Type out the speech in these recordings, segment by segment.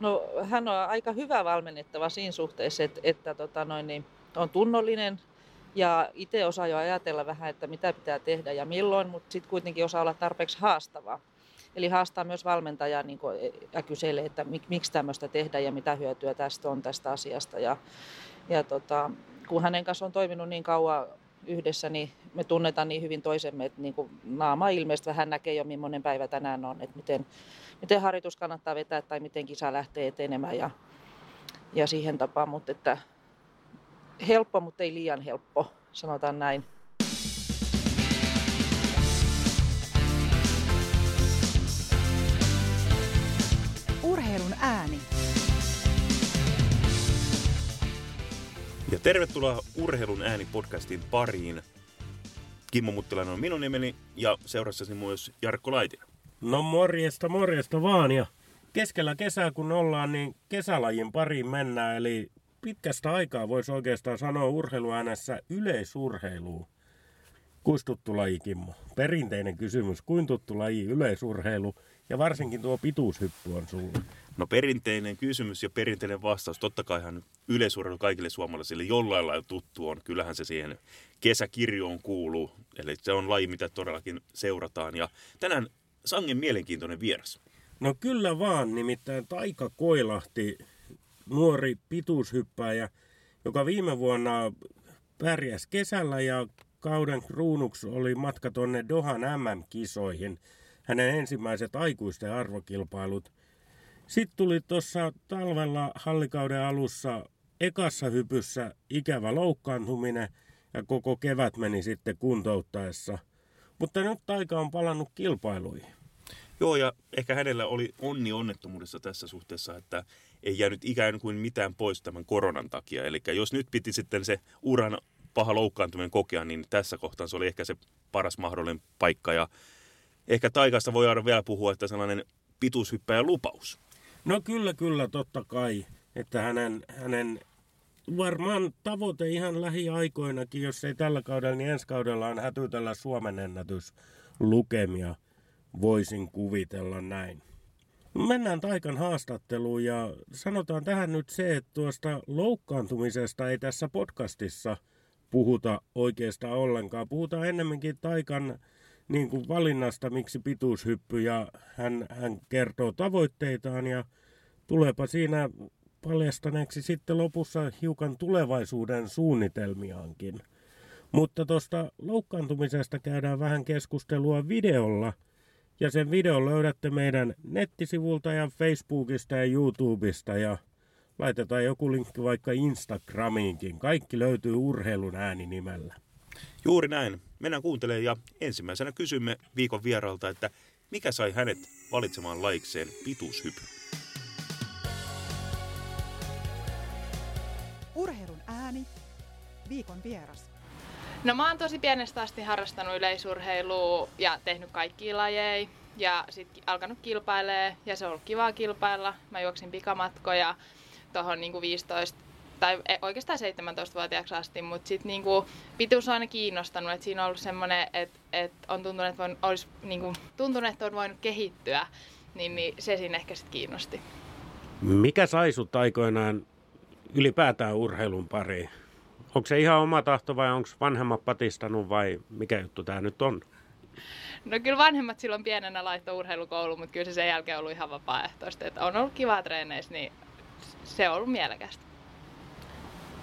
No hän on aika hyvä valmennettava siinä suhteessa, että, että tota noin, niin, on tunnollinen ja itse osaa jo ajatella vähän, että mitä pitää tehdä ja milloin, mutta sitten kuitenkin osaa olla tarpeeksi haastava. Eli haastaa myös valmentajaa niin kuin, ja kyselee, että mik, miksi tämmöistä tehdään ja mitä hyötyä tästä on tästä asiasta. Ja, ja tota, kun hänen kanssa on toiminut niin kauan yhdessä, niin me tunnetaan niin hyvin toisemme, että niin kuin naama ilmeisesti vähän näkee jo, millainen päivä tänään on, että miten, miten harjoitus kannattaa vetää tai miten kisa lähtee etenemään ja, ja siihen tapaan, mutta että helppo, mutta ei liian helppo, sanotaan näin. Urheilun ääni. Ja tervetuloa Urheilun ääni podcastin pariin. Kimmo Muttilainen on minun nimeni ja seurassasi myös Jarkko Laitinen. No morjesta, morjesta vaan ja keskellä kesää kun ollaan, niin kesälajin pariin mennään. Eli pitkästä aikaa voisi oikeastaan sanoa urheiluäänessä yleisurheiluun. Kuinka tuttu laji, Kimmo? Perinteinen kysymys. Kuin tuttu laji yleisurheilu ja varsinkin tuo pituushyppy on sulle? No perinteinen kysymys ja perinteinen vastaus. Totta kaihan yleisurheilu kaikille suomalaisille jollain lailla tuttu on. Kyllähän se siihen kesäkirjoon kuuluu. Eli se on laji, mitä todellakin seurataan. Ja tänään sangen mielenkiintoinen vieras. No kyllä vaan, nimittäin Taika Koilahti, nuori pituushyppääjä, joka viime vuonna pärjäs kesällä ja kauden kruunuksi oli matka tuonne Dohan MM-kisoihin. Hänen ensimmäiset aikuisten arvokilpailut. Sitten tuli tuossa talvella hallikauden alussa ekassa hypyssä ikävä loukkaantuminen ja koko kevät meni sitten kuntouttaessa. Mutta nyt Taika on palannut kilpailuihin. Joo, ja ehkä hänellä oli onni onnettomuudessa tässä suhteessa, että ei jäänyt ikään kuin mitään pois tämän koronan takia. Eli jos nyt piti sitten se uran paha loukkaantuminen kokea, niin tässä kohtaa se oli ehkä se paras mahdollinen paikka. Ja ehkä Taikasta voi vielä puhua, että sellainen pituushyppäjä lupaus. No kyllä, kyllä, totta kai. Että hänen, hänen varmaan tavoite ihan lähiaikoinakin, jos ei tällä kaudella, niin ensi kaudella on hätytellä Suomen ennätys lukemia. Voisin kuvitella näin. Mennään Taikan haastatteluun ja sanotaan tähän nyt se, että tuosta loukkaantumisesta ei tässä podcastissa puhuta oikeastaan ollenkaan. Puhutaan ennemminkin Taikan niin kuin valinnasta, miksi pituushyppy ja hän, hän kertoo tavoitteitaan ja tuleepa siinä paljastaneeksi sitten lopussa hiukan tulevaisuuden suunnitelmiaankin. Mutta tuosta loukkaantumisesta käydään vähän keskustelua videolla – ja sen videon löydätte meidän nettisivulta ja Facebookista ja YouTubesta ja laitetaan joku linkki vaikka Instagramiinkin. Kaikki löytyy urheilun ääni nimellä. Juuri näin. Mennään kuuntelemaan ja ensimmäisenä kysymme viikon vieralta, että mikä sai hänet valitsemaan laikseen pituushypy? Urheilun ääni. Viikon vieras. No mä oon tosi pienestä asti harrastanut yleisurheilua ja tehnyt kaikki lajeja ja sitten alkanut kilpailee ja se on ollut kivaa kilpailla. Mä juoksin pikamatkoja tuohon niinku 15 tai e, oikeastaan 17-vuotiaaksi asti, mutta sitten niinku, pituus on aina kiinnostanut, että siinä on ollut semmoinen, että et on tuntunut, että voin, olisi niinku, tuntunut, että on voinut kehittyä, niin, niin se siinä ehkä sitten kiinnosti. Mikä sai sut aikoinaan ylipäätään urheilun pariin? Onko se ihan oma tahto vai onko vanhemmat patistanut vai mikä juttu tämä nyt on? No kyllä vanhemmat silloin pienenä laittoi urheilukoulu, mutta kyllä se sen jälkeen on ollut ihan vapaaehtoista. Että on ollut kiva treeneissä, niin se on ollut mielekästä.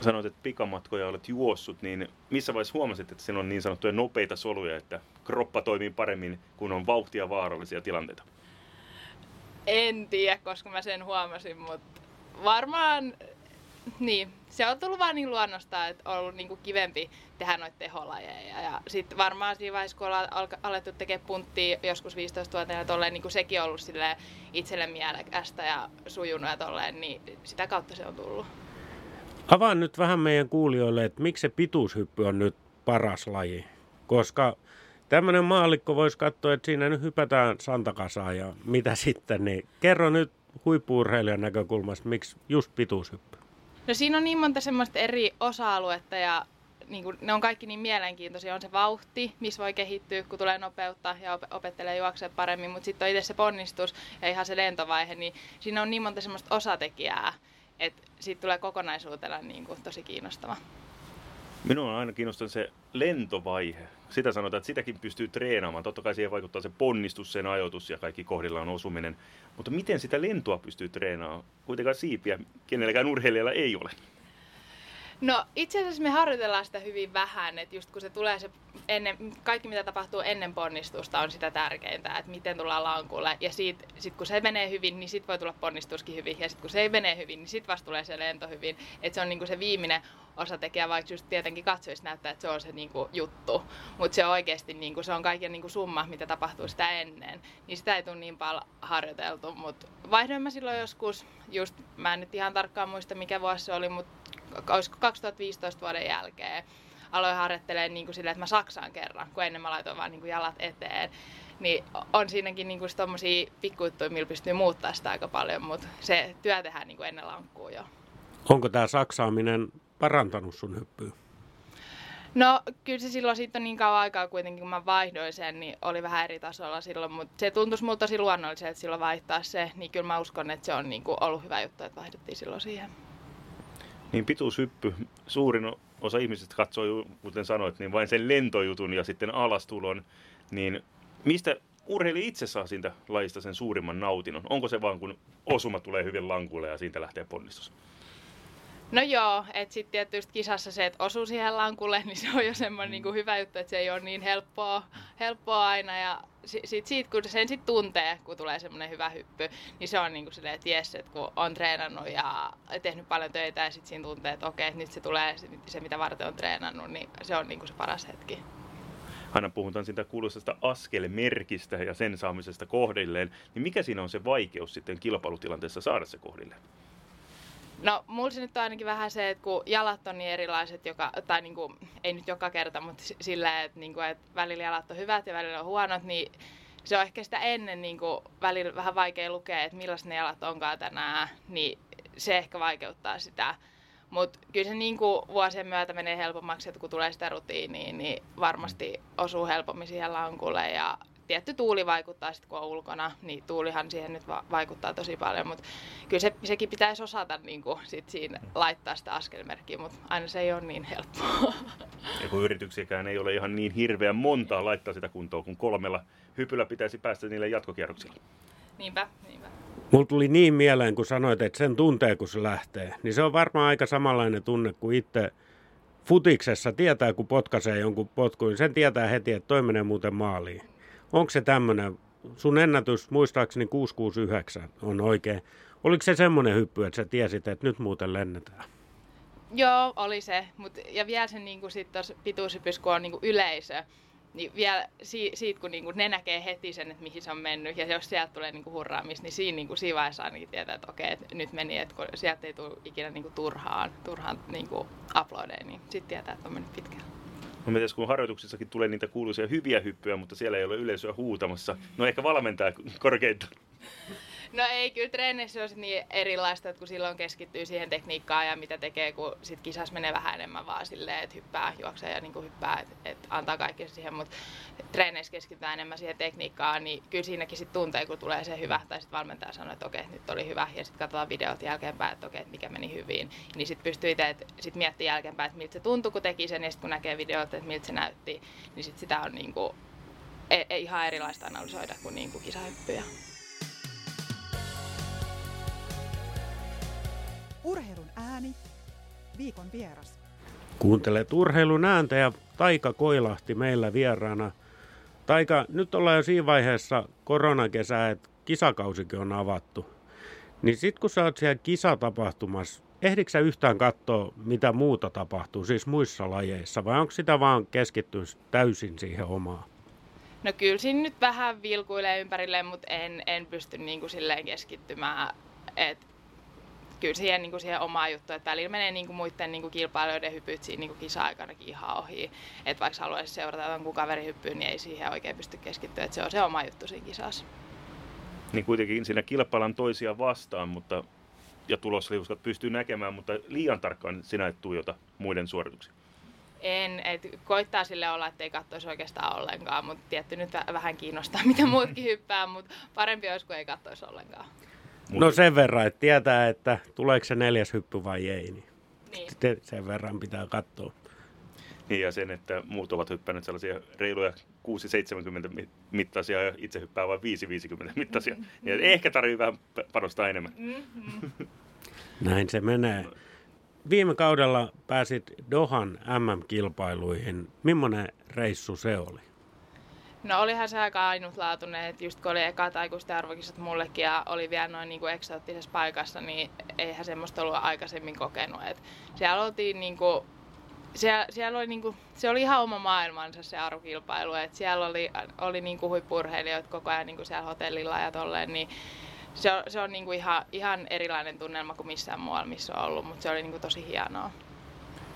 Sanoit, että pikamatkoja olet juossut, niin missä vaiheessa huomasit, että siinä on niin sanottuja nopeita soluja, että kroppa toimii paremmin, kun on vauhtia vaarallisia tilanteita? En tiedä, koska mä sen huomasin, mutta varmaan niin, se on tullut vaan niin luonnosta, että on ollut niin kuin kivempi tehdä noita teholajeja. Ja sitten varmaan siinä vaiheessa, kun ollaan alettu tekemään punttia joskus 15-vuotiaana, tolleen, niin kuin sekin on ollut itselle mielekästä ja sujunut ja tolleen, niin sitä kautta se on tullut. Avaan nyt vähän meidän kuulijoille, että miksi se pituushyppy on nyt paras laji. Koska tämmöinen maallikko voisi katsoa, että siinä nyt hypätään santakasaan ja mitä sitten, niin kerro nyt huippuurheilijan näkökulmasta, miksi just pituushyppy? No siinä on niin monta semmoista eri osa-aluetta ja niin kuin, ne on kaikki niin mielenkiintoisia. On se vauhti, missä voi kehittyä, kun tulee nopeutta ja op- opettelee juoksemaan paremmin, mutta sitten on itse se ponnistus ja ihan se lentovaihe, niin siinä on niin monta semmoista osatekijää, että siitä tulee kokonaisuutena niin kuin, tosi kiinnostava. Minua on aina kiinnostanut se lentovaihe. Sitä sanotaan, että sitäkin pystyy treenaamaan. Totta kai siihen vaikuttaa se ponnistus, sen ajoitus ja kaikki kohdillaan osuminen. Mutta miten sitä lentoa pystyy treenaamaan? Kuitenkaan siipiä kenelläkään urheilijalla ei ole. No itse asiassa me harjoitellaan sitä hyvin vähän, että just kun se tulee se ennen, kaikki mitä tapahtuu ennen ponnistusta on sitä tärkeintä, että miten tullaan lankulle. Ja sit, sit kun se menee hyvin, niin sit voi tulla ponnistuskin hyvin. Ja sit kun se ei mene hyvin, niin sit vasta tulee se lento hyvin. Että se on niinku se viimeinen osatekijä, vaikka just tietenkin katsojista näyttää, että se on se niinku juttu, mutta se oikeasti niinku, se on kaiken niinku summa, mitä tapahtuu sitä ennen, niin sitä ei tule niin paljon harjoiteltu, mutta vaihdoin mä silloin joskus, just mä en nyt ihan tarkkaan muista mikä vuosi se oli, mutta olisiko 2015 vuoden jälkeen aloin harjoittelemaan niin kuin sille, että mä saksaan kerran, kun ennen mä laitoin vaan niin kuin jalat eteen. Niin on siinäkin niin kuin tommosia pikkujuttuja, millä pystyy muuttaa sitä aika paljon, mutta se työ tehdään niin kuin ennen lankkuu jo. Onko tämä saksaaminen parantanut sun hyppyä? No kyllä se silloin siitä on niin kauan aikaa kuitenkin, kun mä vaihdoin sen, niin oli vähän eri tasolla silloin, mutta se tuntuisi mulle tosi luonnolliselta silloin vaihtaa se, niin kyllä mä uskon, että se on niin kuin ollut hyvä juttu, että vaihdettiin silloin siihen. Niin pituushyppy, suurin osa ihmisistä katsoo, kuten sanoit, niin vain sen lentojutun ja sitten alastulon. Niin mistä urheilija itse saa siitä lajista sen suurimman nautinnon? Onko se vaan kun osuma tulee hyvin lankulle ja siitä lähtee ponnistus? No joo, että sitten tietysti kisassa se, että osuu siihen lankulle, niin se on jo semmoinen niin kuin hyvä juttu, että se ei ole niin helppoa, helppoa aina. Ja sit siitä, kun sen sitten tuntee, kun tulee semmoinen hyvä hyppy, niin se on niin kuin silleen, että jes, että kun on treenannut ja tehnyt paljon töitä ja sitten siinä tuntee, että okei, että nyt se tulee se, mitä varten on treenannut, niin se on niin kuin se paras hetki. Aina puhutaan siitä kuuluisesta askelmerkistä ja sen saamisesta kohdilleen, niin mikä siinä on se vaikeus sitten kilpailutilanteessa saada se kohdilleen? No, mulla se nyt on ainakin vähän se, että kun jalat on niin erilaiset, joka, tai niin kuin, ei nyt joka kerta, mutta sillä, että, niin kuin, että välillä jalat on hyvät ja välillä on huonot, niin se on ehkä sitä ennen niin kuin, välillä vähän vaikea lukea, että millaiset ne jalat onkaan tänään, niin se ehkä vaikeuttaa sitä. Mutta kyllä se niin kuin vuosien myötä menee helpommaksi, että kun tulee sitä rutiiniä, niin varmasti osuu helpommin siihen lankulle ja tietty tuuli vaikuttaa sitten kun on ulkona, niin tuulihan siihen nyt va- vaikuttaa tosi paljon, mutta kyllä se, sekin pitäisi osata niin kuin, sit siinä laittaa sitä askelmerkkiä, mutta aina se ei ole niin helppoa. Ja kun yrityksiäkään ei ole ihan niin hirveän montaa laittaa sitä kuntoon, kun kolmella hypyllä pitäisi päästä niille jatkokierroksille. Niinpä, niinpä. Mulla tuli niin mieleen, kun sanoit, että sen tuntee, kun se lähtee. Niin se on varmaan aika samanlainen tunne kuin itse futiksessa tietää, kun potkaisee jonkun potkuun, niin sen tietää heti, että toi menee muuten maaliin. Onko se tämmöinen, sun ennätys muistaakseni 669 on oikein. Oliko se semmoinen hyppy, että sä tiesit, että nyt muuten lennetään? Joo, oli se. Mut, ja vielä se niin sit pituushypys, kun on niin yleisö, niin vielä si, siitä, kun niinku ne näkee heti sen, että mihin se on mennyt, ja jos sieltä tulee niinku hurraamista, niin siinä, niinku, siinä ainakin tietää, että okei, että nyt meni, että kun sieltä ei tule ikinä niinku turhaan, turhaan niinku uploadeja, niin sitten tietää, että on mennyt pitkään. No mites kun harjoituksissakin tulee niitä kuuluisia hyviä hyppyjä, mutta siellä ei ole yleisöä huutamassa. No ehkä valmentaa korkeinta. No ei, kyllä treeneissä on niin erilaista, että kun silloin keskittyy siihen tekniikkaan ja mitä tekee, kun sit kisassa menee vähän enemmän vaan silleen, että hyppää, juoksee ja niin kuin hyppää, että, että antaa kaikki siihen, mutta treeneissä keskitytään enemmän siihen tekniikkaan, niin kyllä siinäkin sitten tuntee, kun tulee se hyvä, tai sitten valmentaja sanoo, että okei, nyt oli hyvä, ja sitten katsotaan videot jälkeenpäin, että okei, mikä meni hyvin, niin sitten pystyy itse sit miettimään jälkeenpäin, että miltä se tuntui, kun teki sen, ja sitten kun näkee videot, että miltä se näytti, niin sitten sitä on niin kuin, ei, ei ihan erilaista analysoida kuin, niin kuin kisahyppyjä. Urheilun ääni. Viikon vieras. Kuuntelet urheilun ääntä ja Taika Koilahti meillä vieraana. Taika, nyt ollaan jo siinä vaiheessa koronakesää, että kisakausikin on avattu. Niin sit kun sä oot siellä kisatapahtumassa, ehdikö sä yhtään katsoa, mitä muuta tapahtuu, siis muissa lajeissa, vai onko sitä vaan keskittyä täysin siihen omaan? No kyllä siinä nyt vähän vilkuilee ympärilleen, mutta en, en pysty niin kuin silleen keskittymään. Et kyllä siihen, niin kuin siihen omaan juttuun, että välillä menee niin kuin muiden niin kuin kilpailijoiden hypyt siinä niin kuin kisa-aikanakin ihan ohi. Että vaikka haluaisi seurata jonkun kaverin hyppyyn, niin ei siihen oikein pysty keskittyä, että se on se oma juttu siinä kisassa. Niin kuitenkin siinä kilpaillaan toisia vastaan, mutta ja tulosliuskat pystyy näkemään, mutta liian tarkkaan sinä et tuijota muiden suorituksia. En, et koittaa sille olla, ettei katsoisi oikeastaan ollenkaan, mutta tietty nyt vähän kiinnostaa, mitä muutkin hyppää, mutta parempi olisi, kun ei katsoisi ollenkaan. No sen verran, että tietää, että tuleeko se neljäs hyppy vai ei, niin, Niin. sitten sen verran pitää katsoa. Niin ja sen, että muut ovat hyppänneet sellaisia reiluja 6,70 mi- mittaisia ja itse hyppää vain 5,50 mittaisia. Niin ehkä tarvii vähän panostaa enemmän. Näin se menee. Viime kaudella pääsit Dohan MM-kilpailuihin. Millainen reissu se oli? No olihan se aika ainutlaatuinen, että just kun oli ekat aikuisten arvokisat mullekin ja oli vielä noin niin kuin eksoottisessa paikassa, niin eihän semmoista ollut aikaisemmin kokenut. Et siellä oltiin niin kuin, siellä, siellä oli niin kuin, se oli ihan oma maailmansa se arvokilpailu, että siellä oli, oli niin kuin huippurheilijoita koko ajan niin kuin siellä hotellilla ja tolleen, niin se on, se on niin kuin ihan, ihan erilainen tunnelma kuin missään muualla, missä on ollut, mutta se oli niin kuin tosi hienoa.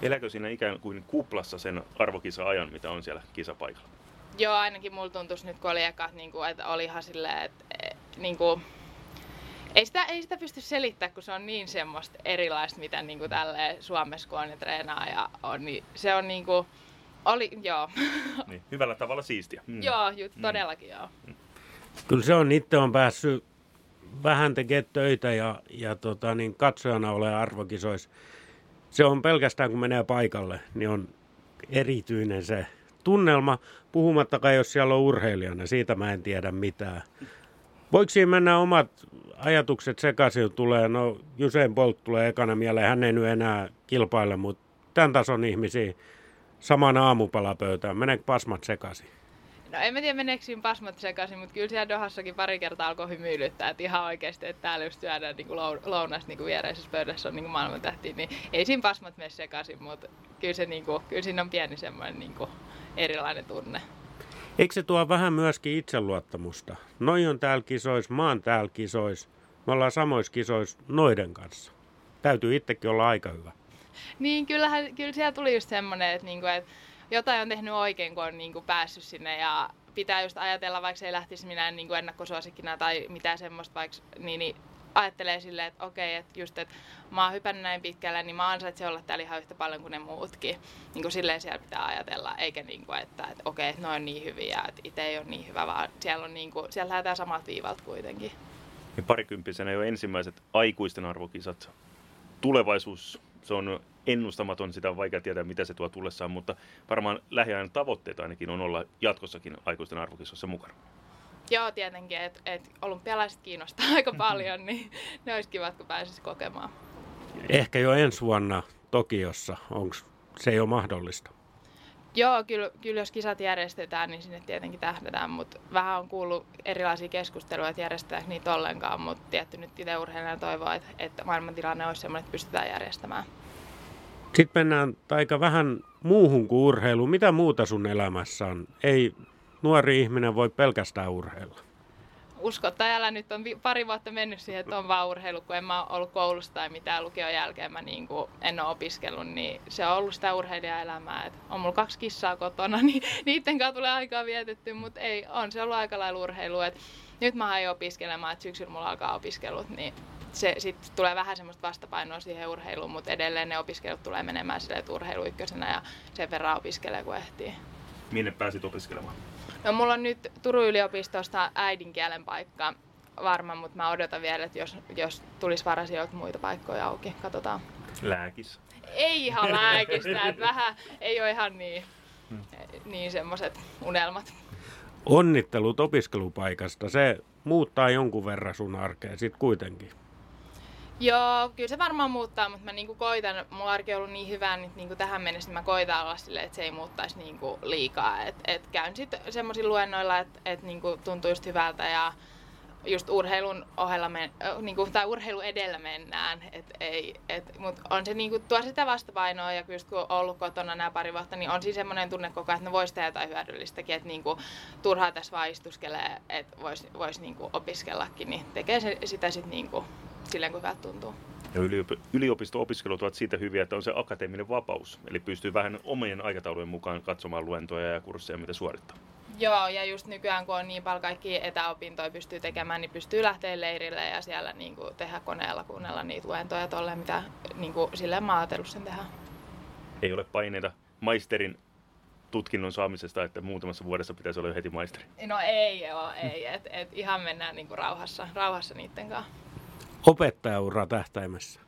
Eläkö siinä ikään kuin kuplassa sen arvokisa-ajan, mitä on siellä kisapaikalla? Joo, ainakin mulla tuntuisi nyt, kun oli ekat, niin kuin, että olihan silleen, että eh, niin kuin, ei sitä, ei sitä pysty selittämään, kun se on niin semmoista erilaista, mitä niin kuin tälleen Suomessa, kun on ja treenaa ja on, niin se on niin kuin, oli, joo, Niin, hyvällä tavalla siistiä. Mm. joo, jut, todellakin joo. Kyllä se on, itse on päässyt vähän tekemään töitä ja, ja tota, niin katsojana ole arvokisoissa. Se on pelkästään kun menee paikalle, niin on erityinen se tunnelma, puhumattakaan jos siellä on urheilijana, siitä mä en tiedä mitään. Voiko siinä mennä omat ajatukset sekaisin, tulee, no Usain Bolt tulee ekana mieleen, hän ei nyt enää kilpaile, mutta tämän tason ihmisiä saman aamupalapöytään, meneekö pasmat sekaisin? No en mä tiedä meneekö siinä pasmat sekaisin, mutta kyllä siellä Dohassakin pari kertaa alkoi hymyilyttää, että ihan oikeasti, että täällä just syödään niin lounas niin viereisessä pöydässä on niin maailman tähti, niin ei siinä pasmat mene sekaisin, mutta kyllä, se, niin kuin, kyllä siinä on pieni semmoinen niin kuin, erilainen tunne. Eikö se tuo vähän myöskin itseluottamusta? Noi on täällä kisois, mä oon täällä kisois. Me ollaan samoissa kisoissa noiden kanssa. Täytyy itsekin olla aika hyvä. Niin, kyllähän, kyllä siellä tuli just semmoinen, että, niinku, että jotain on tehnyt oikein, kun on niinku päässyt sinne ja pitää just ajatella, vaikka se ei lähtisi minä niinku ennakkosuosikkina tai mitään semmoista, vaikka, niin, niin ajattelee silleen, että okei, että just, että mä oon hypännyt näin pitkälle, niin mä ansaitsen olla täällä ihan yhtä paljon kuin ne muutkin. Niin kuin silleen siellä pitää ajatella, eikä niin kuin, että, että okei, että ne on niin hyviä, että itse ei ole niin hyvä, vaan siellä, on niin kuin, siellä lähdetään samat viivat kuitenkin. Ja parikymppisenä jo ensimmäiset aikuisten arvokisat. Tulevaisuus, se on ennustamaton, sitä on vaikea tietää, mitä se tuo tullessaan, mutta varmaan lähiajan tavoitteet ainakin on olla jatkossakin aikuisten arvokisossa mukana. Joo, tietenkin, että et olympialaiset kiinnostaa aika paljon, niin ne olisi kivat, kun pääsisi kokemaan. Ehkä jo ensi vuonna Tokiossa, onko se jo mahdollista? Joo, kyllä, kyllä jos kisat järjestetään, niin sinne tietenkin tähdätään, mutta vähän on kuullut erilaisia keskusteluja, että järjestetäänkö niitä ollenkaan, mutta tietty nyt itse urheilijana toivoo, että, että maailmantilanne olisi sellainen, että pystytään järjestämään. Sitten mennään aika vähän muuhun kuin urheiluun. Mitä muuta sun elämässä on? Ei nuori ihminen voi pelkästään urheilla. Uskottajalla nyt on pari vuotta mennyt siihen, että on vaan urheilu, kun en mä ollut koulussa tai mitään lukion jälkeen, mä niin kuin en ole opiskellut, niin se on ollut sitä urheilijaelämää. Et on mulla kaksi kissaa kotona, niin niiden kanssa tulee aikaa vietetty, mutta ei, on se ollut aika lailla urheilu. Et nyt mä aion opiskelemaan, että syksyllä mulla alkaa opiskelut, niin se sitten tulee vähän semmoista vastapainoa siihen urheiluun, mutta edelleen ne opiskelut tulee menemään silleen, että urheilu ykkösenä ja sen verran opiskelee kun ehtii. Minne pääsit opiskelemaan? No mulla on nyt Turun yliopistosta äidinkielen paikka varma, mutta mä odotan vielä, että jos, jos tulisi varasijoilta muita paikkoja auki, katsotaan. Lääkis. Ei ihan lääkistä, että vähän ei ole ihan niin, niin semmoiset unelmat. Onnittelut opiskelupaikasta. Se muuttaa jonkun verran sun arkea sit kuitenkin. Joo, kyllä se varmaan muuttaa, mutta mä niinku koitan, mulla arki on ollut niin hyvää nyt niinku tähän mennessä, niin mä koitan olla silleen, että se ei muuttaisi niinku liikaa. Et, et käyn sitten semmoisilla luennoilla, että et niinku tuntuu just hyvältä ja just urheilun ohella men, niinku, tai urheilu edellä mennään. Et ei, et, mut on se niinku, tuo sitä vastapainoa ja just kun on ollut kotona nämä pari vuotta, niin on siis semmoinen tunne koko ajan, että no voisi tehdä jotain hyödyllistäkin, että niinku, turhaa tässä vaan istuskelee, että voisi vois niinku opiskellakin, niin tekee se, sitä sitten niinku, silleen kun hyvältä tuntuu. Ja yliopi- yliopisto-opiskelut ovat siitä hyviä, että on se akateeminen vapaus. Eli pystyy vähän omien aikataulujen mukaan katsomaan luentoja ja kursseja, mitä suorittaa. Joo, ja just nykyään kun on niin paljon kaikki etäopintoja pystyy tekemään, niin pystyy lähteä leirille ja siellä niin kuin, tehdä koneella, kuunnella niitä luentoja tolle, mitä niin kuin, silleen mä sen tehdä. Ei ole paineita maisterin tutkinnon saamisesta, että muutamassa vuodessa pitäisi olla jo heti maisteri? No ei joo, ei. Et, et ihan mennään niinku rauhassa, rauhassa niiden kanssa. Opettajaura tähtäimessä.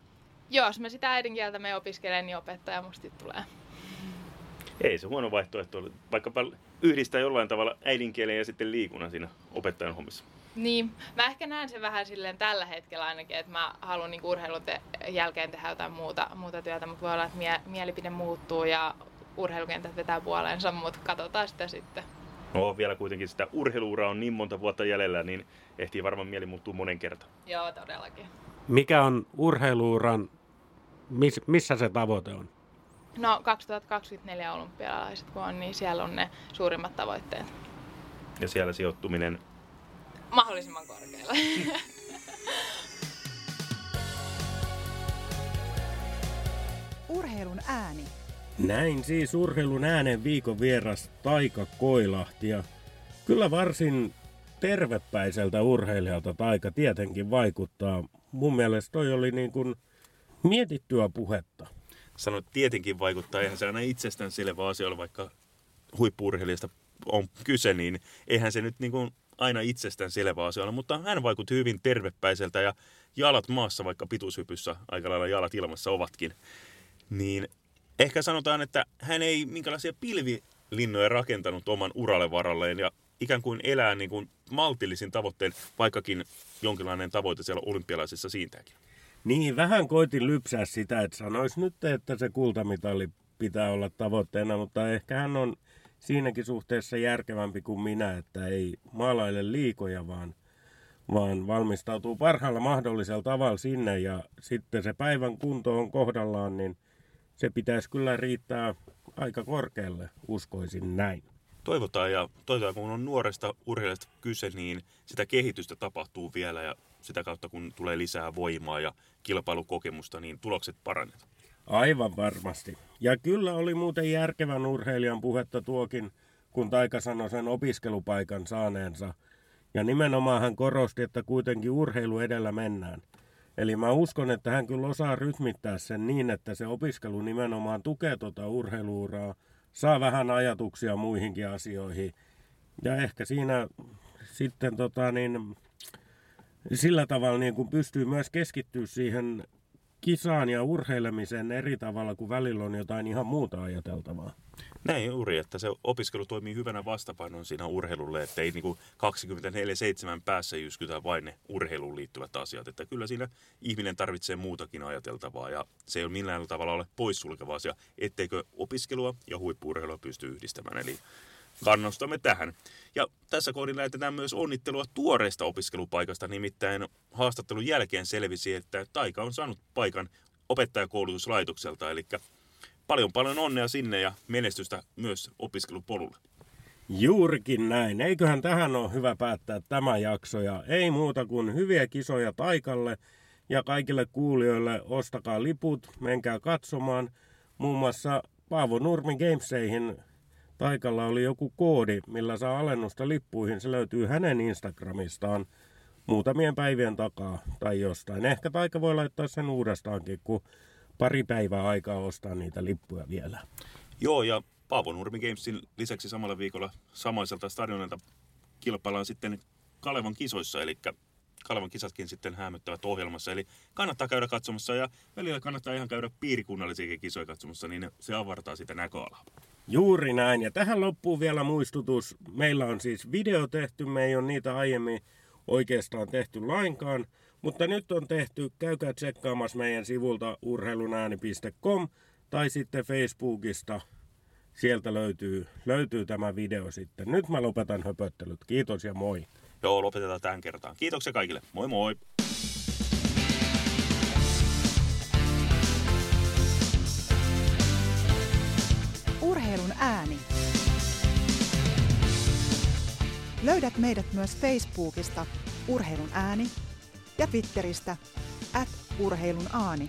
Jos me sitä äidinkieltä me opiskelen, niin opettaja musta tulee. Ei se huono vaihtoehto ole. Vaikkapa yhdistää jollain tavalla äidinkielen ja sitten liikunnan siinä opettajan hommissa. Niin, mä ehkä näen sen vähän silleen tällä hetkellä ainakin, että mä haluan niin urheilun te- jälkeen tehdä jotain muuta, muuta työtä, mutta voi olla, että mie- mielipide muuttuu ja urheilukentät vetää puoleensa, mutta katsotaan sitä sitten. No vielä kuitenkin sitä urheiluuraa on niin monta vuotta jäljellä, niin ehtii varmaan mieli muuttuu monen kertaan. Joo, todellakin. Mikä on urheiluuran, miss, missä se tavoite on? No 2024 olympialaiset kun on, niin siellä on ne suurimmat tavoitteet. Ja siellä sijoittuminen Mahdollisimman korkealle. Urheilun ääni. Näin siis urheilun äänen viikon vieras Taika Koilahti ja kyllä varsin tervepäiseltä urheilijalta Taika tietenkin vaikuttaa. Mun mielestä toi oli niin kuin mietittyä puhetta. sanoit, tietenkin vaikuttaa, eihän se aina itsestään selvä asia ole, vaikka huippuurheilijasta on kyse, niin eihän se nyt niin kuin aina itsestään selvä asia ole, mutta hän vaikutti hyvin tervepäiseltä ja jalat maassa, vaikka pituushypyssä aika lailla jalat ilmassa ovatkin, niin ehkä sanotaan, että hän ei minkälaisia pilvilinnoja rakentanut oman uralle varalleen ja ikään kuin elää niin kuin maltillisin tavoitteen, vaikkakin jonkinlainen tavoite siellä olympialaisissa siintääkin. Niin, vähän koitin lypsää sitä, että sanois nyt, että se kultamitali pitää olla tavoitteena, mutta ehkä hän on siinäkin suhteessa järkevämpi kuin minä, että ei maalaile liikoja, vaan, vaan valmistautuu parhaalla mahdollisella tavalla sinne ja sitten se päivän kunto on kohdallaan, niin se pitäisi kyllä riittää aika korkealle, uskoisin näin. toivotaan ja toivotaan, kun on nuoresta urheilijasta kyse, niin sitä kehitystä tapahtuu vielä ja sitä kautta kun tulee lisää voimaa ja kilpailukokemusta, niin tulokset paranevat. Aivan varmasti. Ja kyllä oli muuten järkevän urheilijan puhetta tuokin, kun Taika sanoi sen opiskelupaikan saaneensa. Ja nimenomaan hän korosti, että kuitenkin urheilu edellä mennään. Eli mä uskon, että hän kyllä osaa rytmittää sen niin, että se opiskelu nimenomaan tukee tuota urheiluuraa, saa vähän ajatuksia muihinkin asioihin. Ja ehkä siinä sitten tota niin, sillä tavalla niin kuin pystyy myös keskittyä siihen kisaan ja urheilemiseen eri tavalla, kuin välillä on jotain ihan muuta ajateltavaa. Näin juuri, että se opiskelu toimii hyvänä vastapainon siinä urheilulle, että ei niin 24-7 päässä jyskytä vain ne urheiluun liittyvät asiat. Että kyllä siinä ihminen tarvitsee muutakin ajateltavaa ja se ei ole millään tavalla ole poissulkeva asia, etteikö opiskelua ja huippuurheilua pysty yhdistämään. Eli kannustamme tähän. Ja tässä kohdin lähetetään myös onnittelua tuoreesta opiskelupaikasta, nimittäin haastattelun jälkeen selvisi, että Taika on saanut paikan opettajakoulutuslaitokselta, eli paljon paljon onnea sinne ja menestystä myös opiskelupolulle. Juurikin näin. Eiköhän tähän ole hyvä päättää tämä jakso ja ei muuta kuin hyviä kisoja Taikalle ja kaikille kuulijoille ostakaa liput, menkää katsomaan. Muun muassa Paavo Nurmi Gameseihin Taikalla oli joku koodi, millä saa alennusta lippuihin. Se löytyy hänen Instagramistaan muutamien päivien takaa tai jostain. Ehkä Taika voi laittaa sen uudestaankin, kun pari päivää aikaa ostaa niitä lippuja vielä. Joo, ja Paavo Nurmi Gamesin lisäksi samalla viikolla samaiselta stadionilta kilpaillaan sitten Kalevan kisoissa, eli Kalevan kisatkin sitten hämöttävät ohjelmassa. Eli kannattaa käydä katsomassa ja välillä kannattaa ihan käydä piirikunnallisiakin kisoja katsomassa, niin se avartaa sitä näköalaa. Juuri näin. Ja tähän loppuu vielä muistutus. Meillä on siis video tehty. Me ei ole niitä aiemmin oikeastaan tehty lainkaan. Mutta nyt on tehty. Käykää tsekkaamassa meidän sivulta urheilunääni.com tai sitten Facebookista. Sieltä löytyy, löytyy tämä video sitten. Nyt mä lopetan höpöttelyt. Kiitos ja moi. Joo, lopetetaan tähän kertaan. Kiitoksia kaikille. Moi moi! Urheilun ääni. Löydät meidät myös Facebookista Urheilun ääni ja Twitteristä at urheilun aani.